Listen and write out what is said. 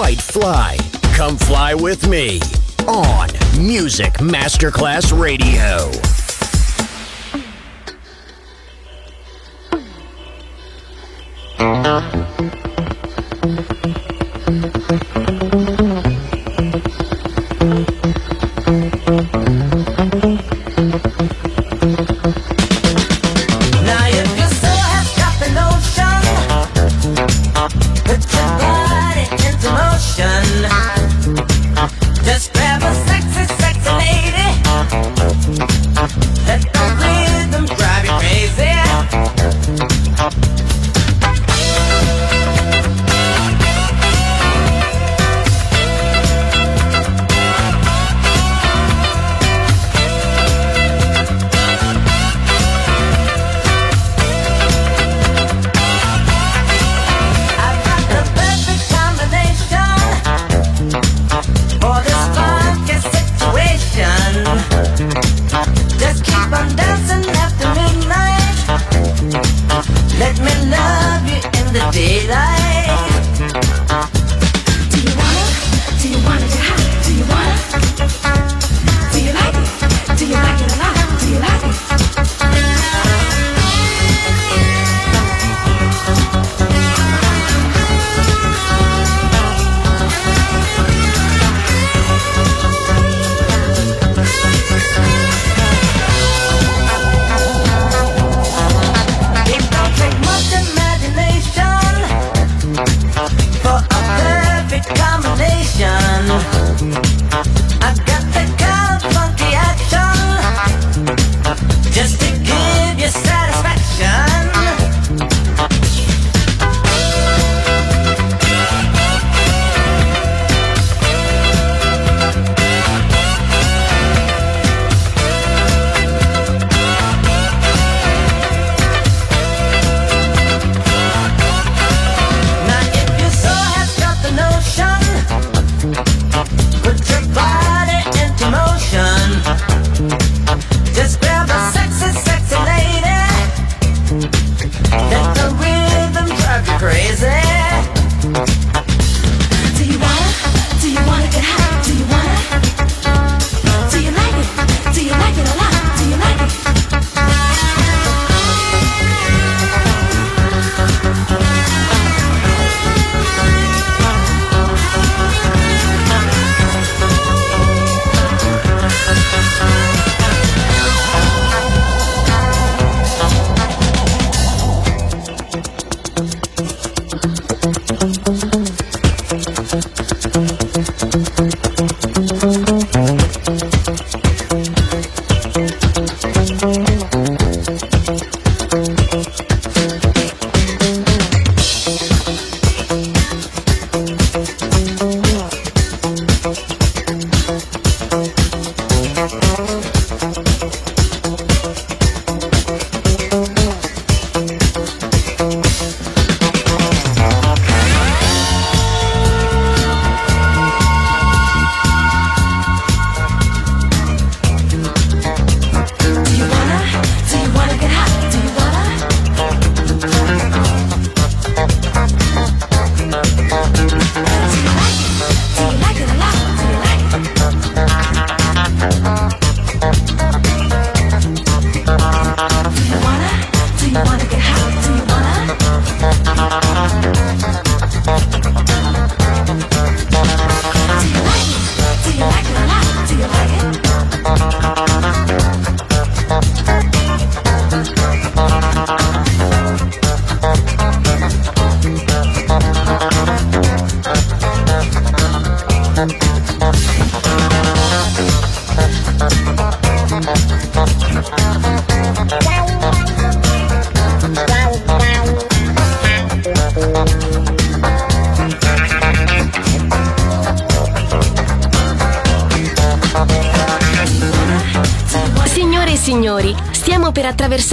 White Fly. Come fly with me on Music Masterclass Radio. Uh-huh.